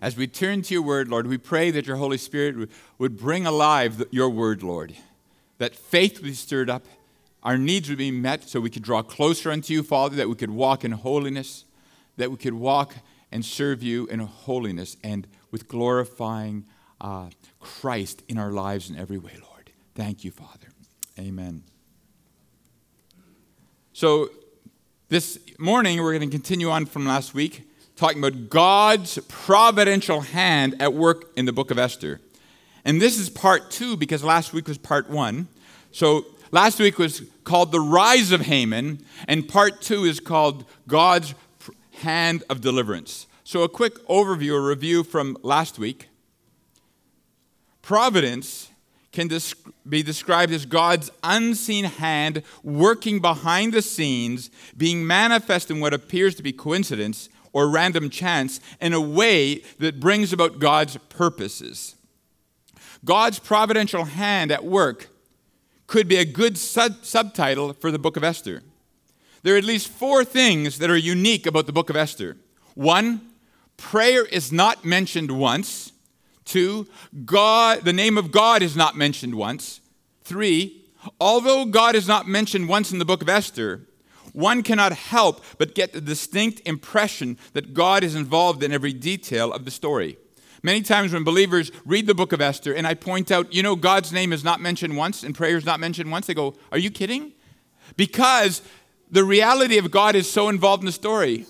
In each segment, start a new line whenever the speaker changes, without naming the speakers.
As we turn to your word, Lord, we pray that your Holy Spirit would bring alive your word, Lord. That faith would be stirred up, our needs would be met so we could draw closer unto you, Father, that we could walk in holiness, that we could walk and serve you in holiness and with glorifying uh, Christ in our lives in every way, Lord. Thank you, Father. Amen. So, this morning, we're going to continue on from last week talking about God's providential hand at work in the book of Esther. And this is part two because last week was part one. So last week was called The Rise of Haman, and part two is called God's Hand of Deliverance. So, a quick overview, a review from last week. Providence can be described as God's unseen hand working behind the scenes, being manifest in what appears to be coincidence or random chance in a way that brings about God's purposes. God's providential hand at work could be a good sub- subtitle for the book of Esther. There are at least four things that are unique about the book of Esther. One, prayer is not mentioned once. Two, God, the name of God is not mentioned once. Three, although God is not mentioned once in the book of Esther, one cannot help but get the distinct impression that God is involved in every detail of the story. Many times when believers read the book of Esther and I point out, you know, God's name is not mentioned once and prayer is not mentioned once, they go, Are you kidding? Because the reality of God is so involved in the story.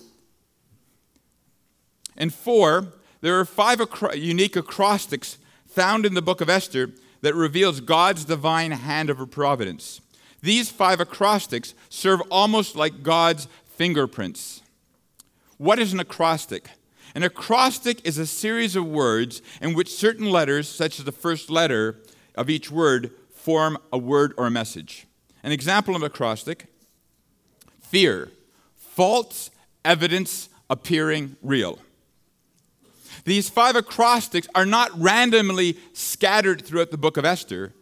And four, there are five acro- unique acrostics found in the book of Esther that reveals God's divine hand over providence. These five acrostics serve almost like God's fingerprints. What is an acrostic? An acrostic is a series of words in which certain letters, such as the first letter of each word, form a word or a message. An example of an acrostic fear, false evidence appearing real. These five acrostics are not randomly scattered throughout the book of Esther.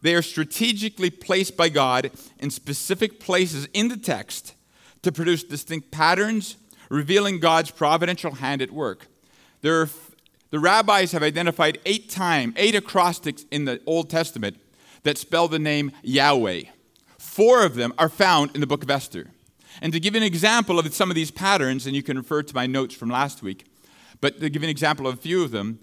They are strategically placed by God in specific places in the text to produce distinct patterns, revealing God's providential hand at work. There are, the rabbis have identified eight times, eight acrostics in the Old Testament that spell the name Yahweh. Four of them are found in the book of Esther. And to give an example of some of these patterns, and you can refer to my notes from last week, but to give an example of a few of them,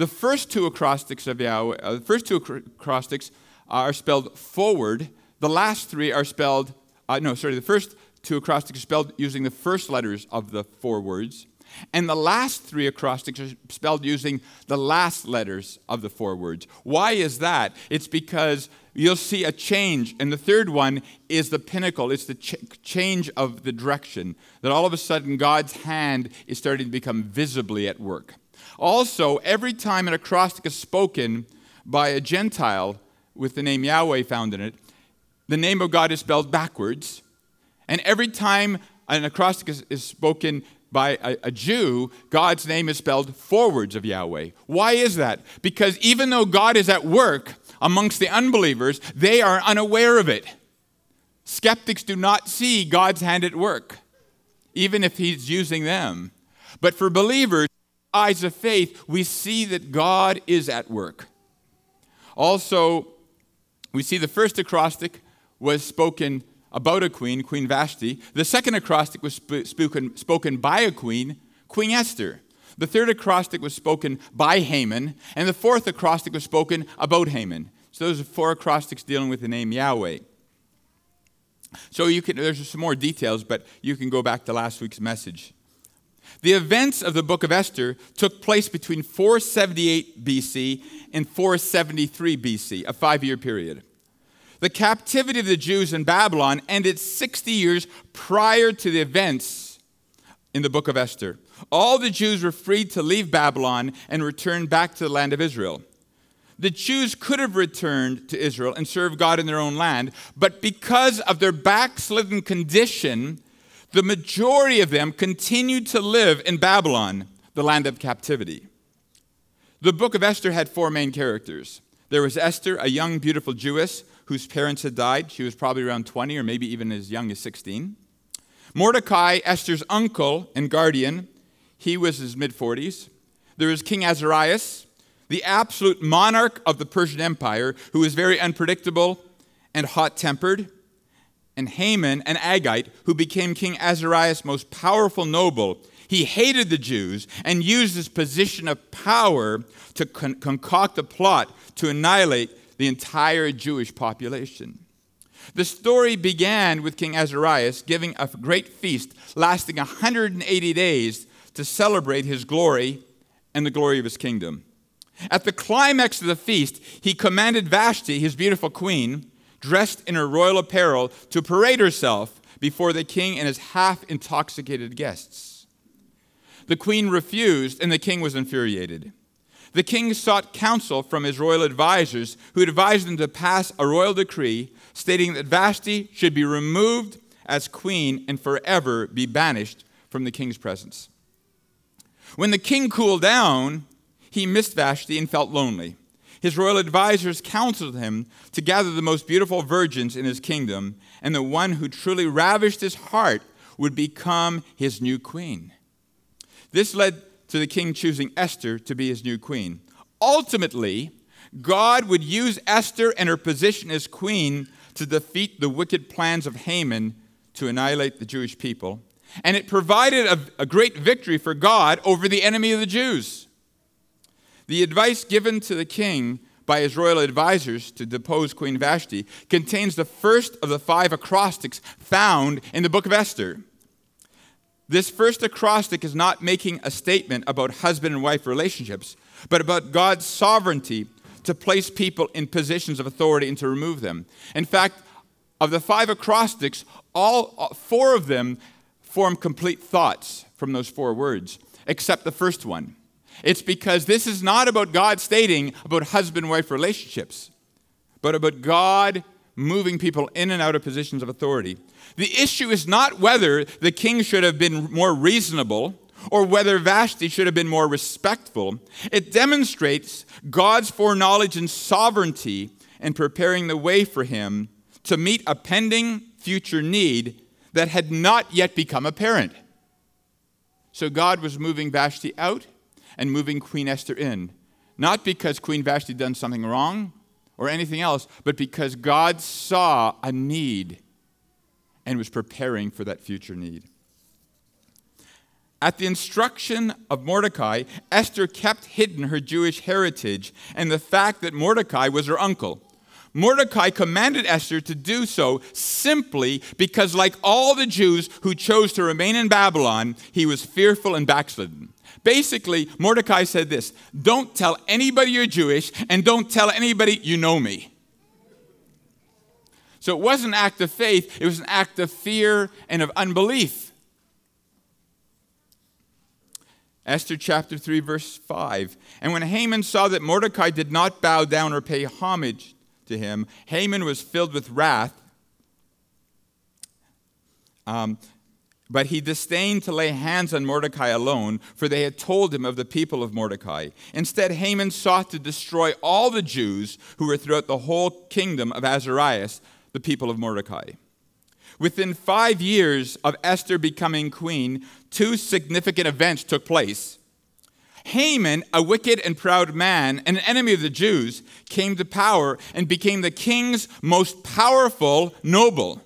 the first two acrostics of Yahweh, uh, the first two acrostics are spelled forward. The last three are spelled, uh, no, sorry, the first two acrostics are spelled using the first letters of the four words. And the last three acrostics are spelled using the last letters of the four words. Why is that? It's because you'll see a change. And the third one is the pinnacle, it's the ch- change of the direction. That all of a sudden God's hand is starting to become visibly at work. Also, every time an acrostic is spoken by a Gentile with the name Yahweh found in it, the name of God is spelled backwards. And every time an acrostic is, is spoken by a, a, Jew, God's name is spelled forwards of Yahweh. Why is that? Because even though God is at work amongst the unbelievers, they are unaware of it. Skeptics do not see God's hand at work, even if He's using them. But for believers, eyes of faith, we see that God is at work. Also, we see the first acrostic was spoken about a queen, Queen Vashti. The second acrostic was sp- spoken, spoken by a queen, Queen Esther. The third acrostic was spoken by Haman, and the fourth acrostic was spoken about Haman. So those are four acrostics dealing with the name Yahweh. So you can, there's some more details, but you can go back to last week's message. The events of the book of Esther took place between 478 BC and 473 BC, a five year period. The captivity of the Jews in Babylon ended 60 years prior to the events in the book of Esther. All the Jews were freed to leave Babylon and return back to the land of Israel. The Jews could have returned to Israel and served God in their own land, but because of their backslidden condition, the majority of them continued to live in Babylon, the land of captivity. The book of Esther had four main characters. There was Esther, a young, beautiful Jewess whose parents had died. She was probably around 20 or maybe even as young as 16. Mordecai, Esther's uncle and guardian, he was in his mid 40s. There was King Ahasuerus, the absolute monarch of the Persian Empire, who was very unpredictable and hot tempered, and Haman, an Agagite, who became King Ahasuerus's most powerful noble. He hated the Jews and used his position of power to con- concoct a plot to annihilate the entire Jewish population. The story began with King Ahasuerus giving a great feast lasting 180 days to celebrate his glory and the glory of his kingdom. At the climax of the feast, he commanded Vashti, his beautiful queen, dressed in her royal apparel, to parade herself before the king and his half intoxicated guests. The queen refused, and the king was infuriated. The king sought counsel from his royal advisers, who advised him to pass a royal decree stating that Vashti should be removed as queen and forever be banished from the king's presence. When the king cooled down, he missed Vashti and felt lonely. His royal advisers counseled him to gather the most beautiful virgins in his kingdom, and the one who truly ravished his heart would become his new queen. This led to the king choosing Esther to be his new queen. Ultimately, God would use Esther and her position as queen to defeat the wicked plans of Haman to annihilate the Jewish people. And it provided a, a great victory for God over the enemy of the Jews. The advice given to the king by his royal advisors to depose Queen Vashti contains the first of the five acrostics found in the book of Esther. This first acrostic is not making a statement about husband and wife relationships, but about God's sovereignty to place people in positions of authority and to remove them. In fact, of the five acrostics, all uh, four of them form complete thoughts from those four words, except the first one. It's because this is not about God stating about husband wife relationships, but about God moving people in and out of positions of authority. The issue is not whether the king should have been more reasonable or whether Vashti should have been more respectful. It demonstrates God's foreknowledge and sovereignty in preparing the way for him to meet a pending future need that had not yet become apparent. So God was moving Vashti out and moving Queen Esther in. Not because Queen Vashti had done something wrong or anything else, but because God saw a need and was preparing for that future need. At the instruction of Mordecai, Esther kept hidden her Jewish heritage and the fact that Mordecai was her uncle. Mordecai commanded Esther to do so simply because, like all the Jews who chose to remain in Babylon, he was fearful and backslidden. Basically, Mordecai said this Don't tell anybody you're Jewish, and don't tell anybody you know me. So it wasn't an act of faith, it was an act of fear and of unbelief. Esther chapter 3, verse 5. And when Haman saw that Mordecai did not bow down or pay homage to him, Haman was filled with wrath. Um, but he disdained to lay hands on Mordecai alone, for they had told him of the people of Mordecai. Instead, Haman sought to destroy all the Jews who were throughout the whole kingdom of Ahasuerus, the people of Mordecai. Within five years of Esther becoming queen, two significant events took place. Haman, a wicked and proud man an enemy of the Jews, came to power and became the king's most powerful noble.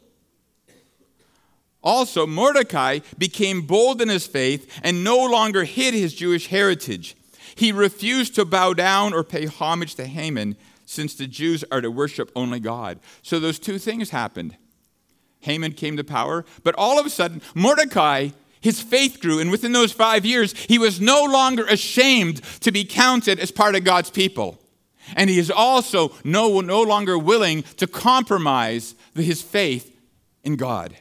Also, Mordecai became bold in his faith and no longer hid his Jewish heritage. He refused to bow down or pay homage to Haman, since the Jews are to worship only God. So those two things happened. Haman came to power, but all of a sudden, Mordecai, his faith grew, and within those five years, he was no longer ashamed to be counted as part of God's people. And he is also no, no longer willing to compromise his faith in God.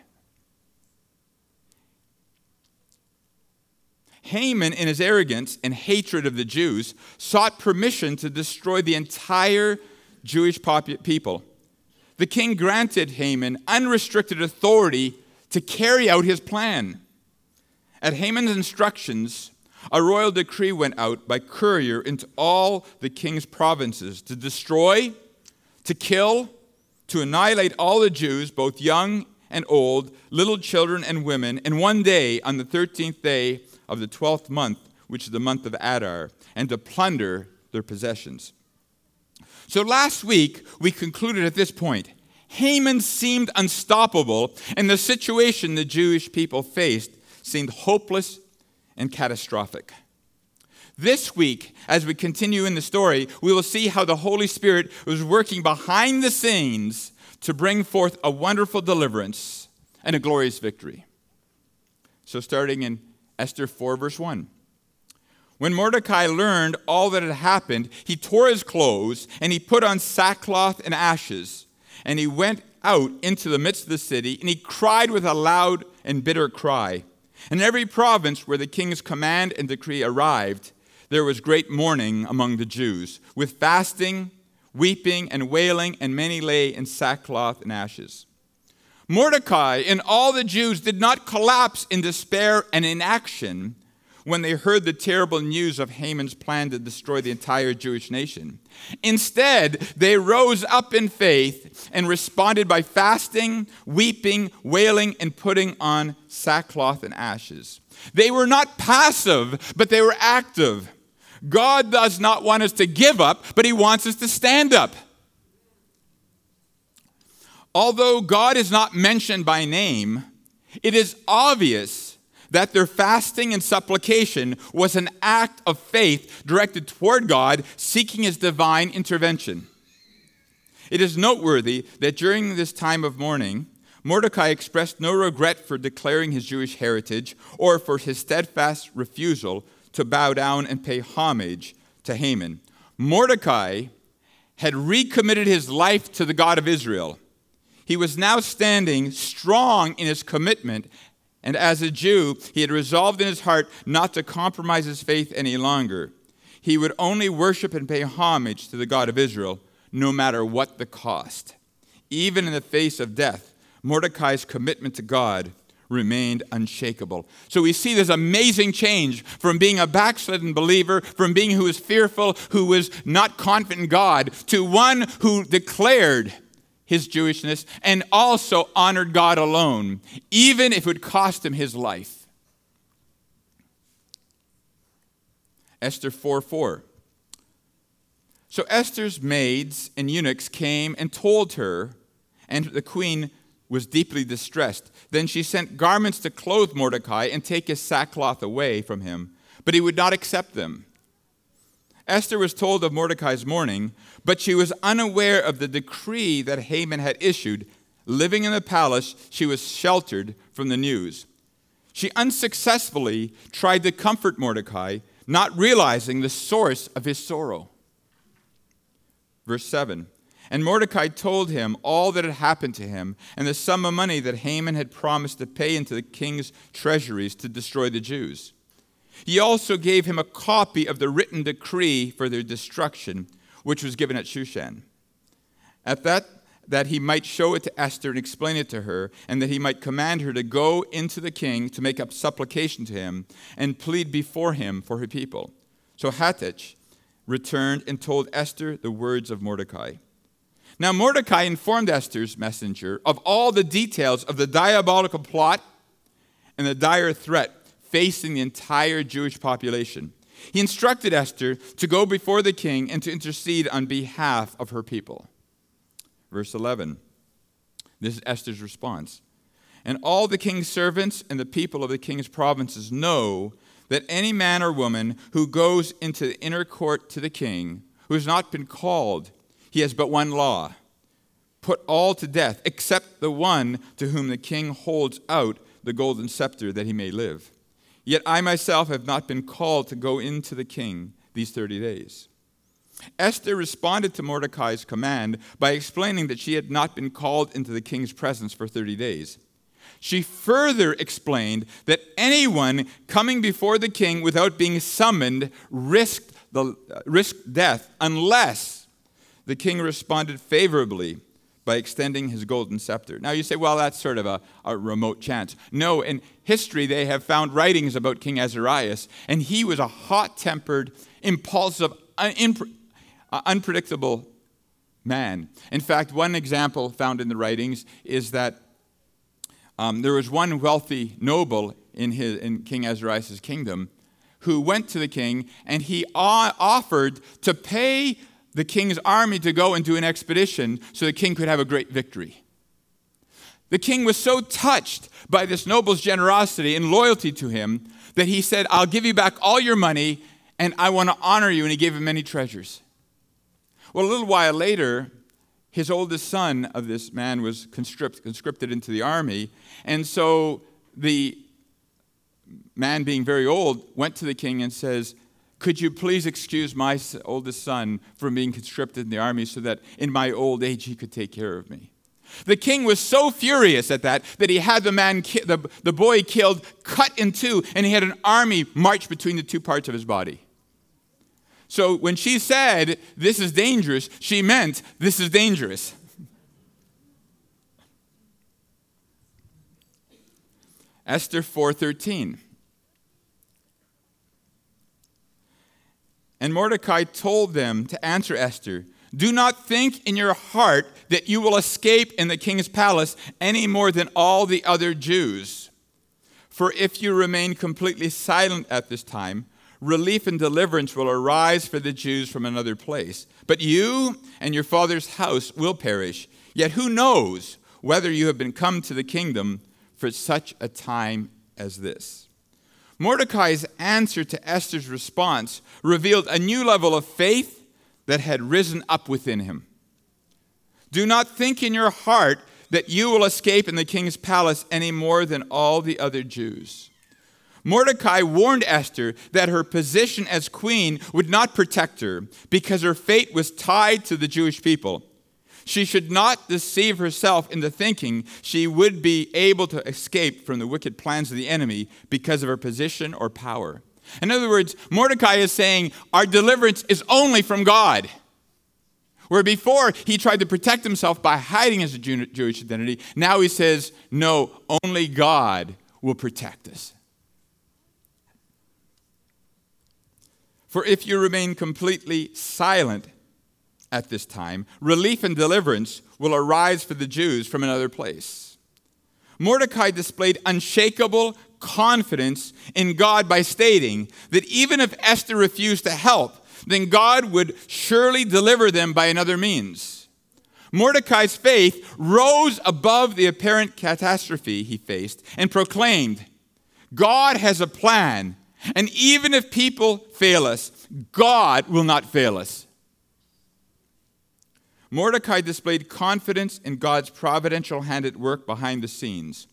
Haman, in his arrogance and hatred of the Jews, sought permission to destroy the entire Jewish people. The king granted Haman unrestricted authority to carry out his plan. At Haman's instructions, a royal decree went out by courier into all the king's provinces to destroy, to kill, to annihilate all the Jews, both young and old, little children and women, and one day, on the 13th day of the 12th month which is the month of Adar, and to plunder their possessions. So last week, we concluded at this point Haman seemed unstoppable, and the situation the Jewish people faced seemed hopeless and catastrophic. This week, as we continue in the story, we will see how the Holy Spirit was working behind the scenes to bring forth a wonderful deliverance and a glorious victory. So, starting in Esther 4, verse 1. When Mordecai learned all that had happened, he tore his clothes and he put on sackcloth and ashes. And he went out into the midst of the city and he cried with a loud and bitter cry. In every province where the king's command and decree arrived, there was great mourning among the Jews, with fasting, weeping, and wailing, and many lay in sackcloth and ashes. Mordecai and all the Jews did not collapse in despair and inaction when they heard the terrible news of Haman's plan to destroy the entire Jewish nation. Instead, they rose up in faith and responded by fasting, weeping, wailing, and putting on sackcloth and ashes. They were not passive, but they were active. God does not want us to give up, but He wants us to stand up. Although God is not mentioned by name, it is obvious that their fasting and supplication was an act of faith directed toward God, seeking His divine intervention. It is noteworthy that during this time of mourning, Mordecai expressed no regret for declaring his Jewish heritage or for his steadfast refusal to bow down and pay homage to Haman. Mordecai had recommitted his life to the God of Israel. He was now standing strong in his commitment and as a Jew, he had resolved in his heart not to compromise his faith any longer. He would only worship and pay homage to the God of Israel, no matter what the cost. Even in the face of death, Mordecai's commitment to God remained unshakable. So we see this amazing change from being a backslidden believer, from being who was fearful, who was not confident in God, to one who declared his Jewishness and also honored God alone, even if it would cost him his life. Esther 4 4. So Esther's maids and eunuchs came and told her, and the queen was deeply distressed. Then she sent garments to clothe Mordecai and take his sackcloth away from him, but he would not accept them. Esther was told of Mordecai's mourning, but she was unaware of the decree that Haman had issued. Living in the palace, she was sheltered from the news. She unsuccessfully tried to comfort Mordecai, not realizing the source of his sorrow. Verse 7 And Mordecai told him all that had happened to him and the sum of money that Haman had promised to pay into the king's treasuries to destroy the Jews. He also gave him a copy of the written decree for their destruction, which was given at Shushan. At that, that he might show it to Esther and explain it to her, and that he might command her to go into the king to make up supplication to him and plead before him for her people. So Hathach returned and told Esther the words of Mordecai. Now, Mordecai informed Esther's messenger of all the details of the diabolical plot and the dire threat facing the entire Jewish population. He instructed Esther to go before the king and to intercede on behalf of her people. Verse 11. This is Esther's response. And all the king's servants and the people of the king's provinces know that any man or woman who goes into the inner court to the king, who has not been called, he has but one law put all to death, except the one to whom the king holds out the golden scepter that he may live. Yet I myself have not been called to go into the king these 30 days. Esther responded to Mordecai's command by explaining that she had not been called into the king's presence for 30 days. She further explained that anyone coming before the king without being summoned risked, the, uh, risked death unless the king responded favorably by extending his golden scepter. Now you say, well, that's sort of a, a, remote chance. No, in history they have found writings about King Ahasuerus, and he was a hot tempered, impulsive, uh, unpredictable man. In fact, one example found in the writings is that um, there was one wealthy noble in, his, in King Ahasuerus' kingdom who went to the king, and he offered to pay the king's army to go and do an expedition so the king could have a great victory. The king was so touched by this noble's generosity and loyalty to him that he said, I'll give you back all your money and I want to honor you. And he gave him many treasures. Well, a little while later, his oldest son of this man was conscripted into the army. And so the man, being very old, went to the king and says, Could you please excuse my oldest son from being conscripted in the army so that in my old age he could take care of me? The king was so furious at that that he had the man, ki- the, the boy killed, cut in two, and he had an army march between the two parts of his body. So when she said, This is dangerous, she meant, This is dangerous. Esther 4:13 And Mordecai told them to answer Esther, Do not think in your heart that you will escape in the king's palace any more than all the other Jews. For if you remain completely silent at this time, relief and deliverance will arise for the Jews from another place. But you and your father's house will perish. Yet who knows whether you have been come to the kingdom for such a time as this? Mordecai's answer to Esther's response revealed a new level of faith that had risen up within him. Do not think in your heart that you will escape in the king's palace any more than all the other Jews. Mordecai warned Esther that her position as queen would not protect her because her fate was tied to the Jewish people. She should not deceive herself into thinking she would be able to escape from the wicked plans of the enemy because of her position or power. In other words, Mordecai is saying, Our deliverance is only from God. Where before he tried to protect himself by hiding his Jewish identity, now he says, No, only God will protect us. For if you remain completely silent at this time, relief and deliverance will arise for the Jews from another place. Mordecai displayed unshakable confidence in God by stating that even if Esther refused to help, then God would surely deliver them by another means. Mordecai's faith rose above the apparent catastrophe he faced and proclaimed, God has a plan, and even if people fail us, God will not fail us. Mordecai displayed confidence in God's providential hand at work behind the scenes,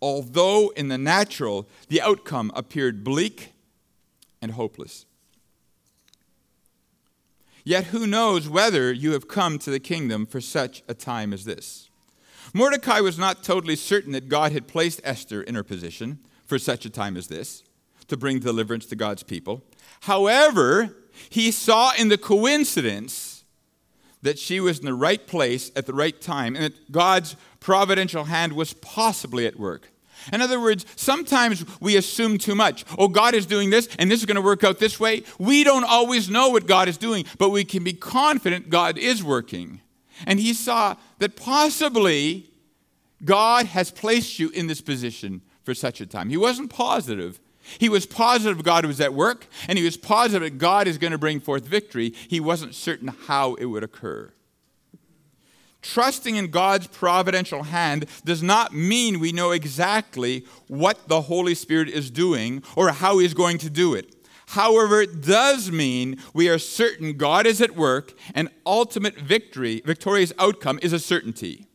although in the natural, the outcome appeared bleak and hopeless. Yet who knows whether you have come to the kingdom for such a time as this? Mordecai was not totally certain that God had placed Esther in her position for such a time as this to bring deliverance to God's people. However, he saw in the coincidence that she was in the right place at the right time and that God's providential hand was possibly at work. In other words, sometimes we assume too much. Oh, God is doing this, and this is going to work out this way. We don't always know what God is doing, but we can be confident God is working. And he saw that possibly God has placed you in this position for such a time. He wasn't positive, he was positive God was at work, and he was positive that God is going to bring forth victory. He wasn't certain how it would occur. Trusting in God's providential hand does not mean we know exactly what the Holy Spirit is doing or how he's going to do it. However, it does mean we are certain God is at work and ultimate victory, victorious outcome is a certainty.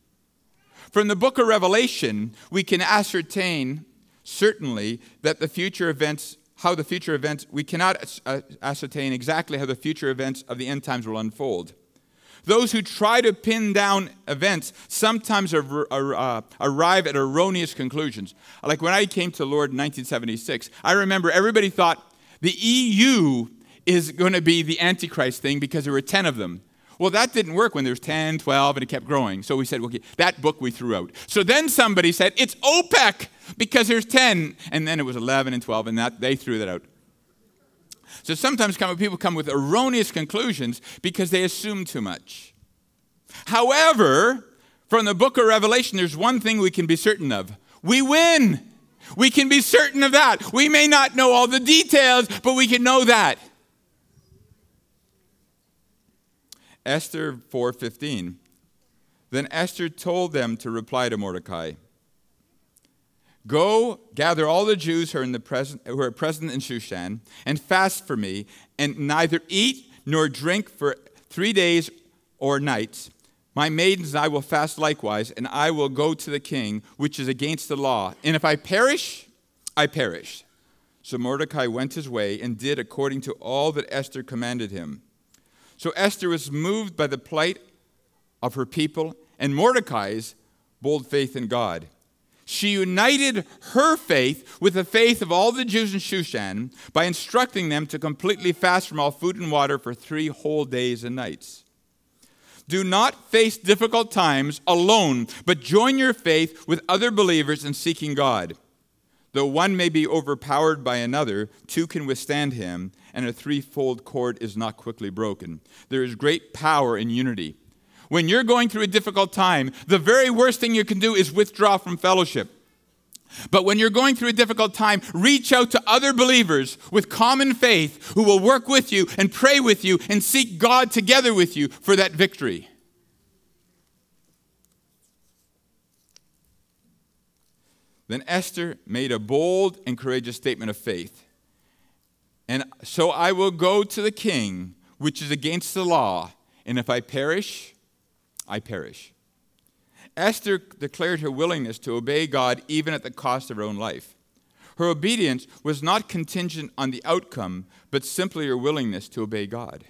From the book of Revelation, we can ascertain certainly that the future events, how the future events, we cannot uh, ascertain exactly how the future events of the end times will unfold. Those who try to pin down events sometimes uh, arrive at erroneous conclusions. Like when I came to Lord in 1976, I remember everybody thought the EU is going to be the Antichrist thing because there were 10 of them. Well, that didn't work when there was 10, 12, and it kept growing. So we said, okay, that book we threw out. So then somebody said, it's OPEC because there's 10. And then it was 11 and 12, and that, they threw that out. So sometimes people come with erroneous conclusions because they assume too much. However, from the book of Revelation, there's one thing we can be certain of we win. We can be certain of that. We may not know all the details, but we can know that. Esther 4:15. Then Esther told them to reply to Mordecai. Go gather all the Jews who are, the present, who are present in Shushan and fast for me, and neither eat nor drink for three days or nights. My maidens and I will fast likewise, and I will go to the king, which is against the law. And if I perish, I perish. So Mordecai went his way and did according to all that Esther commanded him. So Esther was moved by the plight of her people and Mordecai's bold faith in God. She united her faith with the faith of all the Jews in Shushan by instructing them to completely fast from all food and water for three whole days and nights. Do not face difficult times alone, but join your faith with other believers in seeking God. Though one may be overpowered by another, two can withstand him, and a threefold cord is not quickly broken. There is great power in unity. When you're going through a difficult time, the very worst thing you can do is withdraw from fellowship. But when you're going through a difficult time, reach out to other believers with common faith who will work with you and pray with you and seek God together with you for that victory. Then Esther made a bold and courageous statement of faith. And so I will go to the king, which is against the law, and if I perish, I perish. Esther declared her willingness to obey God even at the cost of her own life. Her obedience was not contingent on the outcome, but simply her willingness to obey God.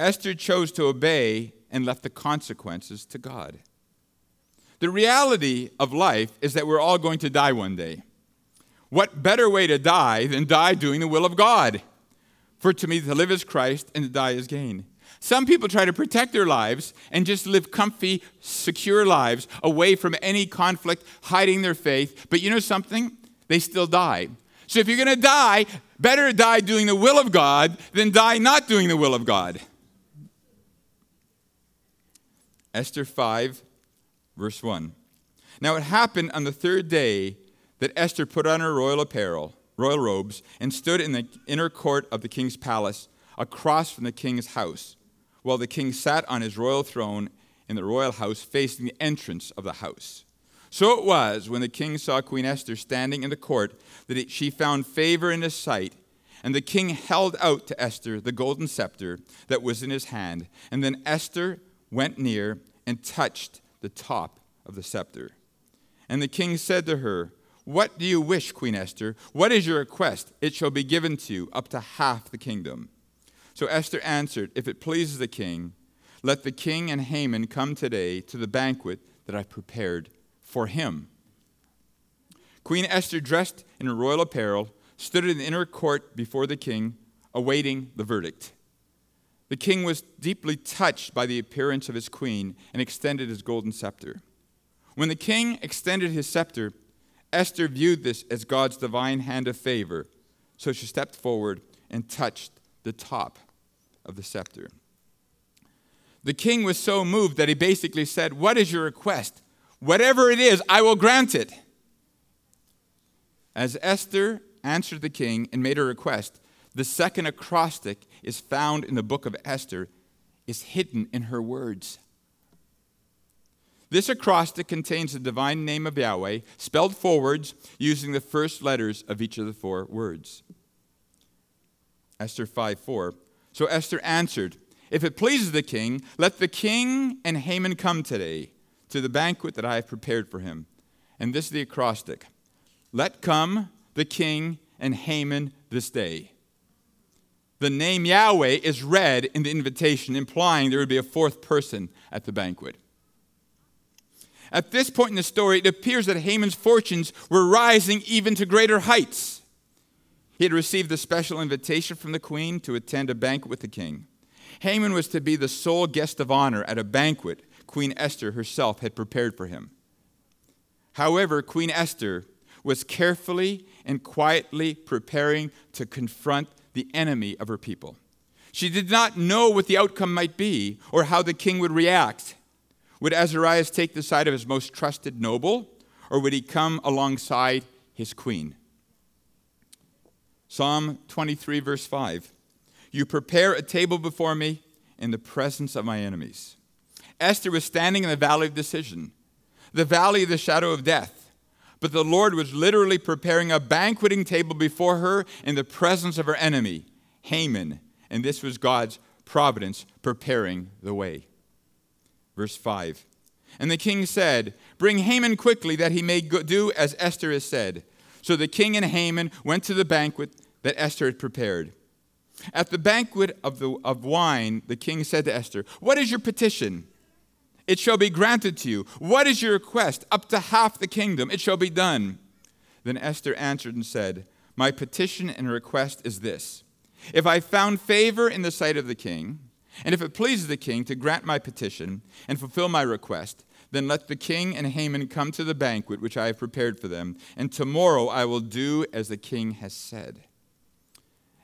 Esther chose to obey and left the consequences to God. The reality of life is that we're all going to die one day. What better way to die than die doing the will of God? For to me, to live is Christ and to die is gain. Some people try to protect their lives and just live comfy, secure lives away from any conflict, hiding their faith. But you know something? They still die. So if you're going to die, better die doing the will of God than die not doing the will of God. Esther 5, verse 1. Now it happened on the third day that Esther put on her royal apparel, royal robes, and stood in the inner court of the king's palace, across from the king's house while the king sat on his royal throne in the royal house facing the entrance of the house. So it was when the king saw Queen Esther standing in the court that she found favor in his sight. And the king held out to Esther the golden scepter that was in his hand. And then Esther went near and touched the top of the scepter. And the king said to her, What do you wish, Queen Esther? What is your request? It shall be given to you, up to half the kingdom. So Esther answered, If it pleases the king, let the king and Haman come today to the banquet that I prepared for him. Queen Esther, dressed in royal apparel, stood in the inner court before the king, awaiting the verdict. The king was deeply touched by the appearance of his queen and extended his golden scepter. When the king extended his scepter, Esther viewed this as God's divine hand of favor, so she stepped forward and touched the top of the scepter. The king was so moved that he basically said, What is your request? Whatever it is, I will grant it. As Esther answered the king and made her request, the second acrostic is found in the book of Esther, is hidden in her words. This acrostic contains the divine name of Yahweh, spelled forwards using the first letters of each of the four words. Esther 5 4. So Esther answered, If it pleases the king, let the king and Haman come today to the banquet that I have prepared for him. And this is the acrostic Let come the king and Haman this day. The name Yahweh is read in the invitation, implying there would be a fourth person at the banquet. At this point in the story, it appears that Haman's fortunes were rising even to greater heights. He had received a special invitation from the queen to attend a banquet with the king. Haman was to be the sole guest of honor at a banquet Queen Esther herself had prepared for him. However, Queen Esther was carefully and quietly preparing to confront the enemy of her people. She did not know what the outcome might be or how the king would react. Would Ahasuerus take the side of his most trusted noble, or would he come alongside his queen. Psalm 23, verse 5 You prepare a table before me in the presence of my enemies. Esther was standing in the valley of decision, the valley of the shadow of death. But the Lord was literally preparing a banqueting table before her in the presence of her enemy, Haman. And this was God's providence preparing the way. Verse 5 And the king said, Bring Haman quickly that he may do as Esther has said. So the king and Haman went to the banquet that Esther had prepared. At the banquet of, the, of wine, the king said to Esther, What is your petition? It shall be granted to you. What is your request? Up to half the kingdom. It shall be done. Then Esther answered and said, My petition and request is this If I found favor in the sight of the king, and if it pleases the king to grant my petition and fulfill my request, then let the king and Haman come to the banquet which I have prepared for them, and tomorrow I will do as the king has said.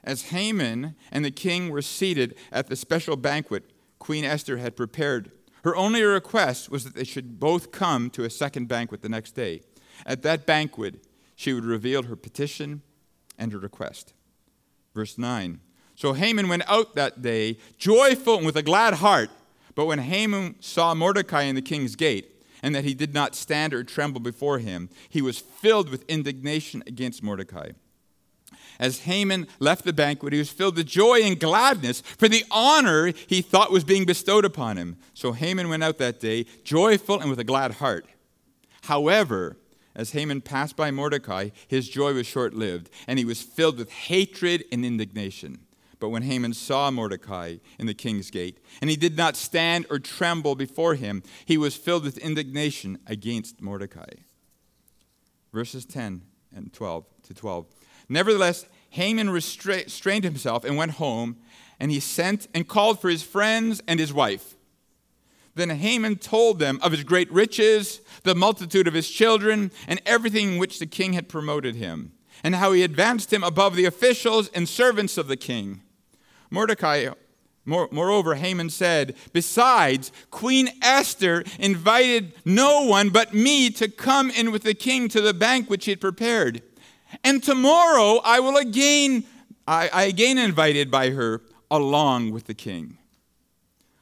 As Haman and the king were seated at the special banquet Queen Esther had prepared her only request was that they should both come to a second banquet the next day. At that banquet, she would reveal her petition and her request. Verse 9 So Haman went out that day, joyful and with a glad heart. But when Haman saw Mordecai in the king's gate, and that he did not stand or tremble before him, he was filled with indignation against Mordecai. As Haman left the banquet, he was filled with joy and gladness for the honor he thought was being bestowed upon him. So Haman went out that day, joyful and with a glad heart. However, as Haman passed by Mordecai, his joy was short lived, and he was filled with hatred and indignation. But when Haman saw Mordecai in the king's gate, and he did not stand or tremble before him, he was filled with indignation against Mordecai. Verses 10 and 12 to 12. Nevertheless, Haman restrained himself and went home, and he sent and called for his friends and his wife. Then Haman told them of his great riches, the multitude of his children, and everything in which the king had promoted him, and how he advanced him above the officials and servants of the king. Mordecai, moreover, Haman said, Besides, Queen Esther invited no one but me to come in with the king to the banquet she had prepared. And tomorrow I will again, I, I again invited by her along with the king.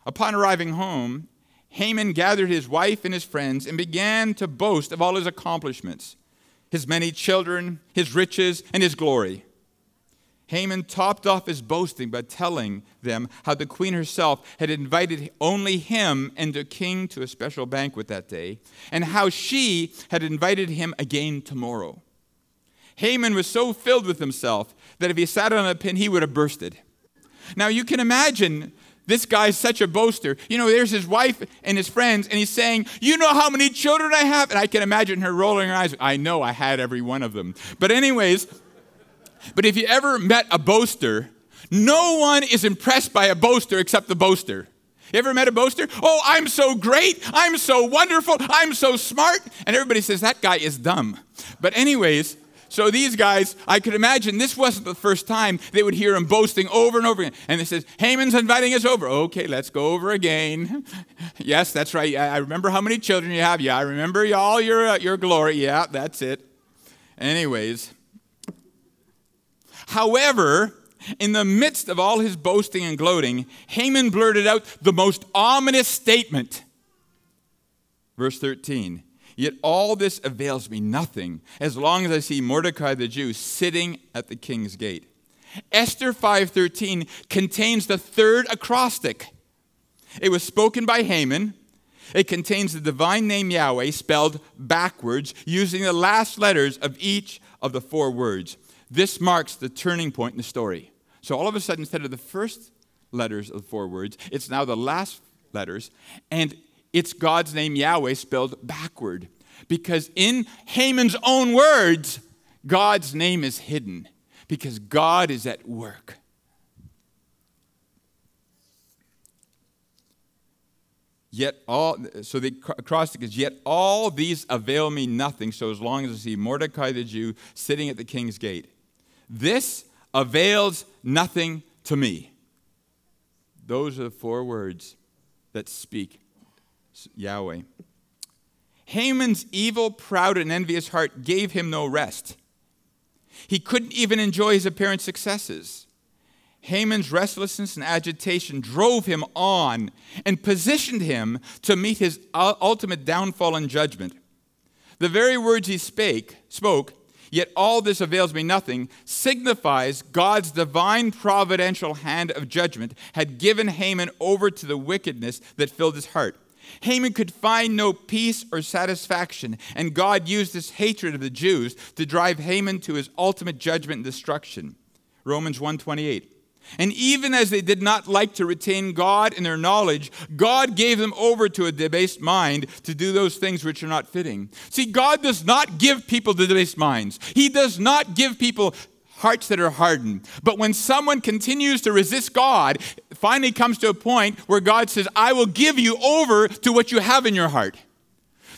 Upon arriving home, Haman gathered his wife and his friends and began to boast of all his accomplishments, his many children, his riches, and his glory. Haman topped off his boasting by telling them how the queen herself had invited only him and the king to a special banquet that day, and how she had invited him again tomorrow. Haman was so filled with himself that if he sat on a pin, he would have bursted. Now you can imagine this guy's such a boaster. You know, there's his wife and his friends, and he's saying, You know how many children I have? And I can imagine her rolling her eyes. I know I had every one of them. But, anyways, but if you ever met a boaster, no one is impressed by a boaster except the boaster. You ever met a boaster? Oh, I'm so great. I'm so wonderful. I'm so smart. And everybody says, That guy is dumb. But, anyways, so these guys, I could imagine this wasn't the first time they would hear him boasting over and over again. And they says, Haman's inviting us over. Okay, let's go over again. yes, that's right. I remember how many children you have. Yeah, I remember all your, uh, your glory. Yeah, that's it. Anyways. However, in the midst of all his boasting and gloating, Haman blurted out the most ominous statement. Verse 13 Yet all this avails me nothing as long as I see Mordecai the Jew sitting at the king's gate. Esther 5:13 contains the third acrostic. It was spoken by Haman. It contains the divine name Yahweh spelled backwards using the last letters of each of the four words. This marks the turning point in the story. So all of a sudden instead of the first letters of the four words, it's now the last letters and it's God's name, Yahweh, spelled backward. Because in Haman's own words, God's name is hidden because God is at work. Yet all, so the acrostic is, yet all these avail me nothing, so as long as I see Mordecai the Jew sitting at the king's gate. This avails nothing to me. Those are the four words that speak Yahweh. Haman's evil, proud, and envious heart gave him no rest. He couldn't even enjoy his apparent successes. Haman's restlessness and agitation drove him on and positioned him to meet his ultimate downfall and judgment. The very words he spake, spoke, yet all this avails me nothing, signifies God's divine providential hand of judgment had given Haman over to the wickedness that filled his heart. Haman could find no peace or satisfaction, and God used this hatred of the Jews to drive Haman to his ultimate judgment and destruction. Romans 128. And even as they did not like to retain God in their knowledge, God gave them over to a debased mind to do those things which are not fitting. See, God does not give people debased minds. He does not give people hearts that are hardened. But when someone continues to resist God, finally comes to a point where God says, I will give you over to what you have in your heart.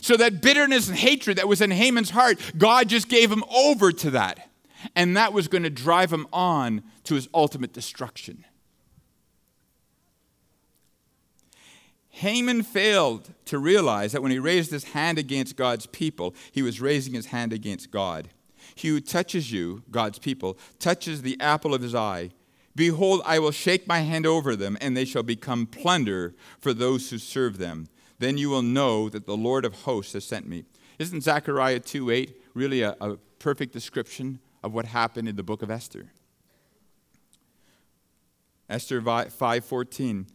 So that bitterness and hatred that was in Haman's heart, God just gave him over to that. And that was going to drive him on to his ultimate destruction. Haman failed to realize that when he raised his hand against God's people, he was raising his hand against God. He who touches you, God's people, touches the apple of his eye. Behold, I will shake my hand over them, and they shall become plunder for those who serve them. Then you will know that the Lord of hosts has sent me. Isn't Zechariah 2 8 really a, a perfect description of what happened in the book of Esther? Esther 5:14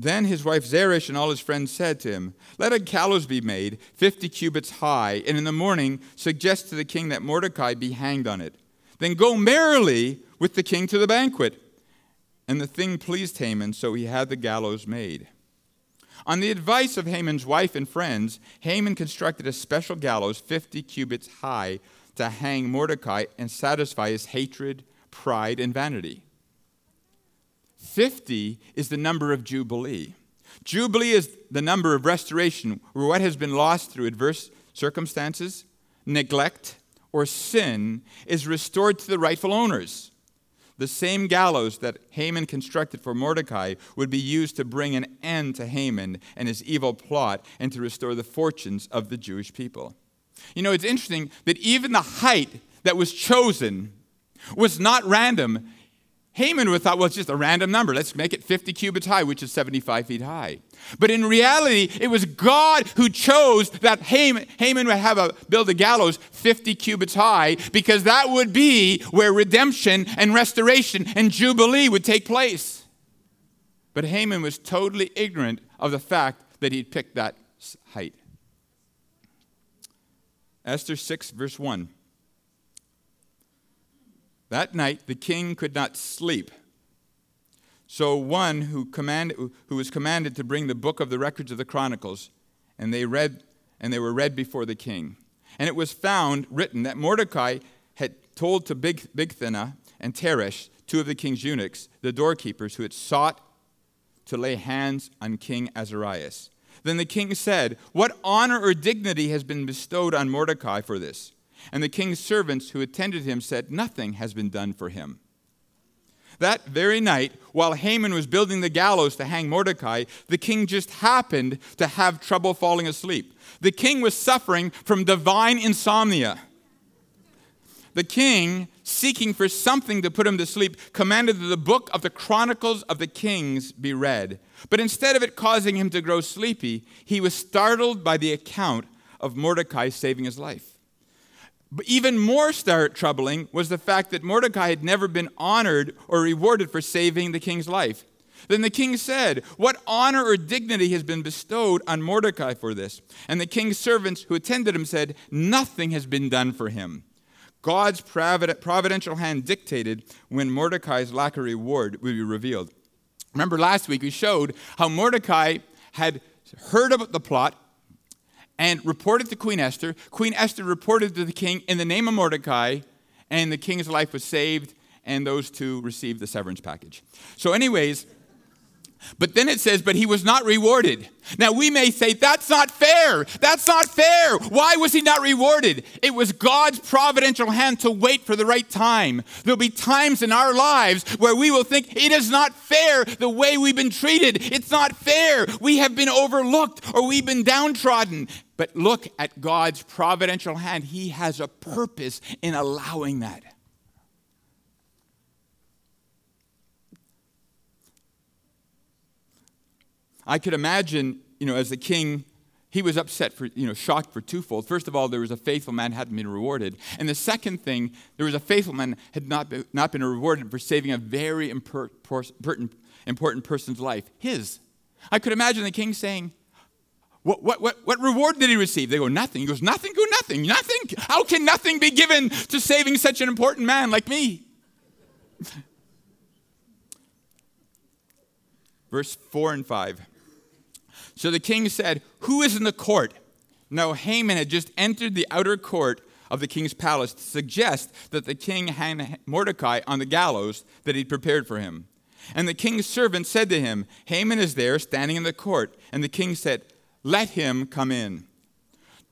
then his wife Zeresh and all his friends said to him, Let a gallows be made, fifty cubits high, and in the morning suggest to the king that Mordecai be hanged on it. Then go merrily with the king to the banquet. And the thing pleased Haman, so he had the gallows made. On the advice of Haman's wife and friends, Haman constructed a special gallows 50 cubits high to hang Mordecai and satisfy his hatred, pride, and vanity. 50 is the number of Jubilee. Jubilee is the number of restoration where what has been lost through adverse circumstances, neglect, or sin is restored to the rightful owners. The same gallows that Haman constructed for Mordecai would be used to bring an end to Haman and his evil plot and to restore the fortunes of the Jewish people. You know, it's interesting that even the height that was chosen was not random. Haman would thought, well, it's just a random number. Let's make it 50 cubits high, which is 75 feet high. But in reality, it was God who chose that Haman, Haman would have a, build a gallows 50 cubits high because that would be where redemption and restoration and jubilee would take place. But Haman was totally ignorant of the fact that he'd picked that height. Esther 6, verse 1. That night the king could not sleep. So one who, command, who was commanded to bring the book of the records of the Chronicles, and they read and they were read before the king. And it was found written that Mordecai had told to Big, Bigthana and Teresh, two of the king's eunuchs, the doorkeepers, who had sought to lay hands on King Ahasuerus. Then the king said, What honor or dignity has been bestowed on Mordecai for this? And the king's servants who attended him said, Nothing has been done for him. That very night, while Haman was building the gallows to hang Mordecai, the king just happened to have trouble falling asleep. The king was suffering from divine insomnia. The king, seeking for something to put him to sleep, commanded that the book of the Chronicles of the Kings be read. But instead of it causing him to grow sleepy, he was startled by the account of Mordecai saving his life. But even more start troubling was the fact that Mordecai had never been honored or rewarded for saving the king's life. Then the king said, What honor or dignity has been bestowed on Mordecai for this? And the king's servants who attended him said, Nothing has been done for him. God's providential hand dictated when Mordecai's lack of reward would be revealed. Remember last week we showed how Mordecai had heard about the plot, and reported to Queen Esther. Queen Esther reported to the king in the name of Mordecai, and the king's life was saved, and those two received the severance package. So, anyways, But then it says, but he was not rewarded. Now we may say, that's not fair. That's not fair. Why was he not rewarded? It was God's providential hand to wait for the right time. There'll be times in our lives where we will think, it is not fair the way we've been treated. It's not fair. We have been overlooked or we've been downtrodden. But look at God's providential hand. He has a purpose in allowing that. I could imagine, you know, as the king, he was upset for, you know, shocked for twofold. First of all, there was a faithful man hadn't been rewarded. And the second thing, there was a faithful man had not been, not been rewarded for saving a very important, important person's life, his. I could imagine the king saying, what, what, what, what reward did he receive? They go, nothing. He goes, nothing, go nothing, nothing. How can nothing be given to saving such an important man like me? Verse 4 and 5. So the king said, Who is in the court? Now Haman had just entered the outer court of the king's palace to suggest that the king hang Mordecai on the gallows that he'd prepared for him. And the king's servant said to him, Haman is there standing in the court. And the king said, Let him come in.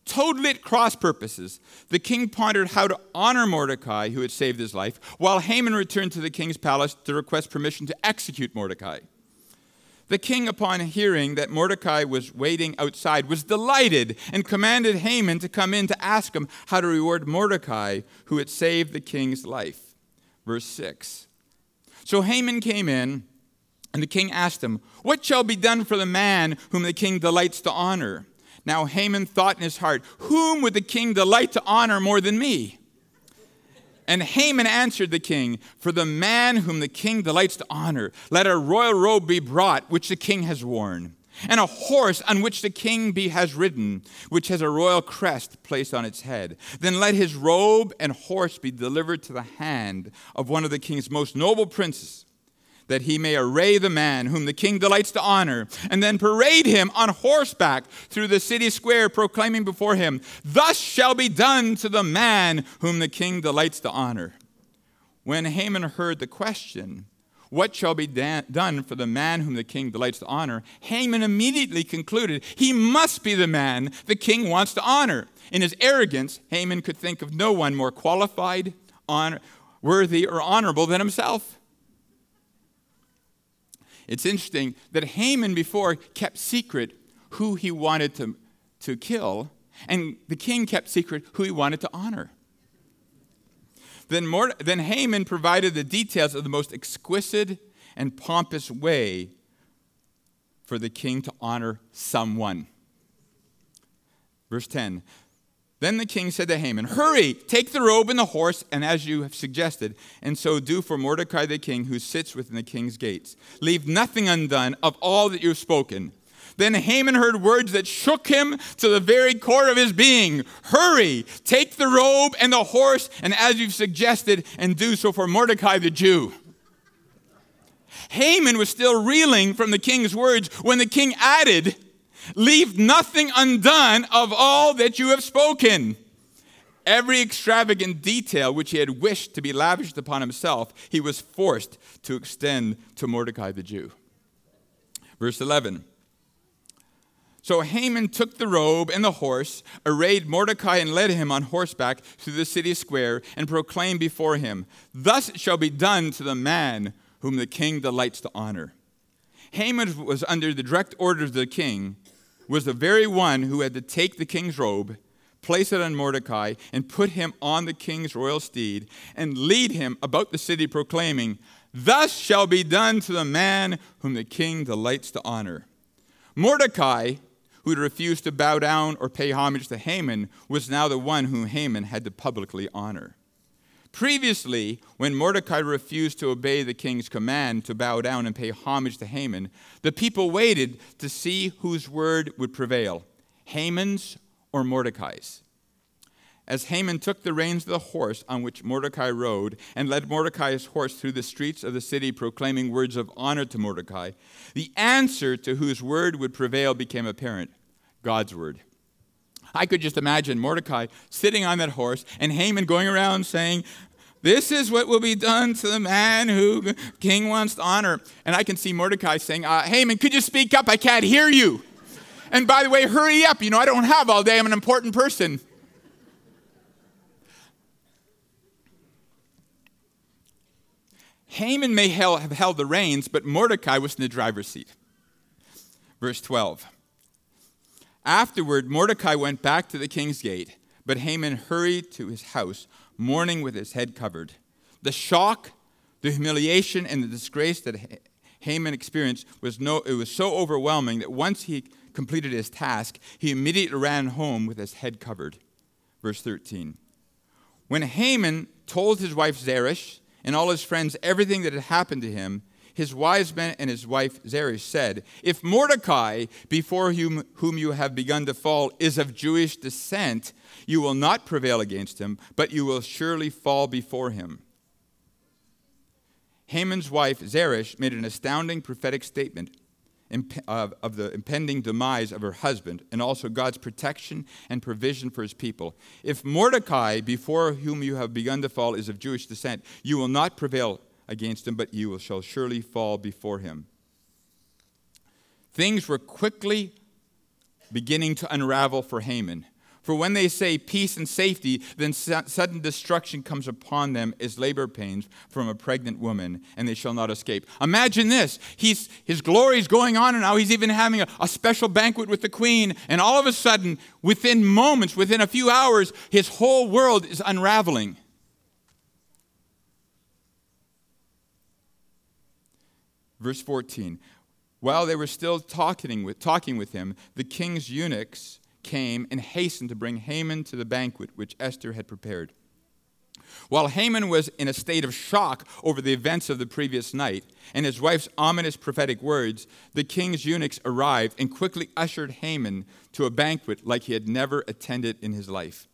Totally at cross purposes, the king pondered how to honor Mordecai, who had saved his life, while Haman returned to the king's palace to request permission to execute Mordecai. The king, upon hearing that Mordecai was waiting outside, was delighted and commanded Haman to come in to ask him how to reward Mordecai, who had saved the king's life. Verse 6. So Haman came in, and the king asked him, What shall be done for the man whom the king delights to honor? Now Haman thought in his heart, Whom would the king delight to honor more than me? And Haman answered the king, For the man whom the king delights to honor, let a royal robe be brought, which the king has worn, and a horse on which the king be, has ridden, which has a royal crest placed on its head. Then let his robe and horse be delivered to the hand of one of the king's most noble princes that he may array the man whom the king delights to honor, and then parade him on horseback through the city square, proclaiming before him, Thus shall be done to the man whom the king delights to honor. When Haman heard the question, What shall be da- done for the man whom the king delights to honor? Haman immediately concluded, He must be the man the king wants to honor. In his arrogance, Haman could think of no one more qualified, honor, worthy, or honorable than himself. It's interesting that Haman before kept secret who he wanted to, to kill, and the king kept secret who he wanted to honor. Then, then Haman provided the details of the most exquisite and pompous way for the king to honor someone. Verse 10 then the king said to Haman, Hurry, take the robe and the horse, and as you have suggested, and so do for Mordecai the king who sits within the king's gates. Leave nothing undone of all that you've spoken. Then Haman heard words that shook him to the very core of his being. Hurry, take the robe and the horse, and as you've suggested, and do so for Mordecai the Jew. Haman was still reeling from the king's words when the king added, Leave nothing undone of all that you have spoken. Every extravagant detail which he had wished to be lavished upon himself, he was forced to extend to Mordecai the Jew. Verse 11. So Haman took the robe and the horse, arrayed Mordecai, and led him on horseback through the city square, and proclaimed before him, Thus it shall be done to the man whom the king delights to honor. Haman was under the direct orders of the king was the very one who had to take the king's robe, place it on Mordecai, and put him on the king's royal steed, and lead him about the city, proclaiming, Thus shall be done to the man whom the king delights to honor. Mordecai, who had refused to bow down or pay homage to Haman, was now the one whom Haman had to publicly honor. Previously, when Mordecai refused to obey the king's command to bow down and pay homage to Haman, the people waited to see whose word would prevail Haman's or Mordecai's. As Haman took the reins of the horse on which Mordecai rode and led Mordecai's horse through the streets of the city, proclaiming words of honor to Mordecai, the answer to whose word would prevail became apparent God's word. I could just imagine Mordecai sitting on that horse and Haman going around saying, This is what will be done to the man who king wants to honor. And I can see Mordecai saying, uh, Haman, could you speak up? I can't hear you. And by the way, hurry up. You know, I don't have all day. I'm an important person. Haman may have held the reins, but Mordecai was in the driver's seat. Verse 12. Afterward, Mordecai went back to the king's gate, but Haman hurried to his house, mourning with his head covered. The shock, the humiliation, and the disgrace that Haman experienced was, no, it was so overwhelming that once he completed his task, he immediately ran home with his head covered. Verse 13. When Haman told his wife Zeresh and all his friends everything that had happened to him, his wise men and his wife Zeresh said, If Mordecai, before whom, whom you have begun to fall, is of Jewish descent, you will not prevail against him, but you will surely fall before him. Haman's wife Zeresh made an astounding prophetic statement of, of the impending demise of her husband and also God's protection and provision for his people. If Mordecai, before whom you have begun to fall, is of Jewish descent, you will not prevail against him, but you shall surely fall before him. Things were quickly beginning to unravel for Haman. For when they say peace and safety, then sudden destruction comes upon them as labor pains from a pregnant woman, and they shall not escape. Imagine this. He's, his glory is going on, and now he's even having a, a special banquet with the queen, and all of a sudden, within moments, within a few hours, his whole world is unraveling. Verse 14. While they were still talking with, talking with him, the king's eunuchs came and hastened to bring Haman to the banquet which Esther had prepared. While Haman was in a state of shock over the events of the previous night and his wife's ominous prophetic words, the king's eunuchs arrived and quickly ushered Haman to a banquet like he had never attended in his life.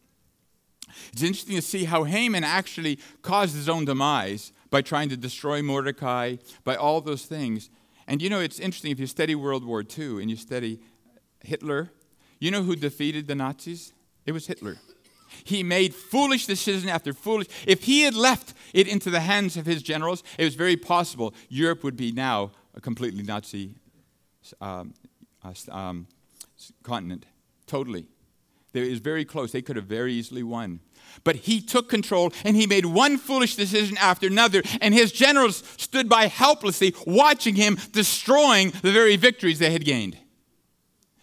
It's interesting to see how Haman actually caused his own demise by trying to destroy Mordecai, by all those things. And you know, it's interesting if you study World War II and you study Hitler you know who defeated the Nazis? It was Hitler. He made foolish decision after foolish. If he had left it into the hands of his generals, it was very possible Europe would be now a completely Nazi um, uh, um, continent. Totally. It was very close. They could have very easily won. But he took control and he made one foolish decision after another, and his generals stood by helplessly watching him destroying the very victories they had gained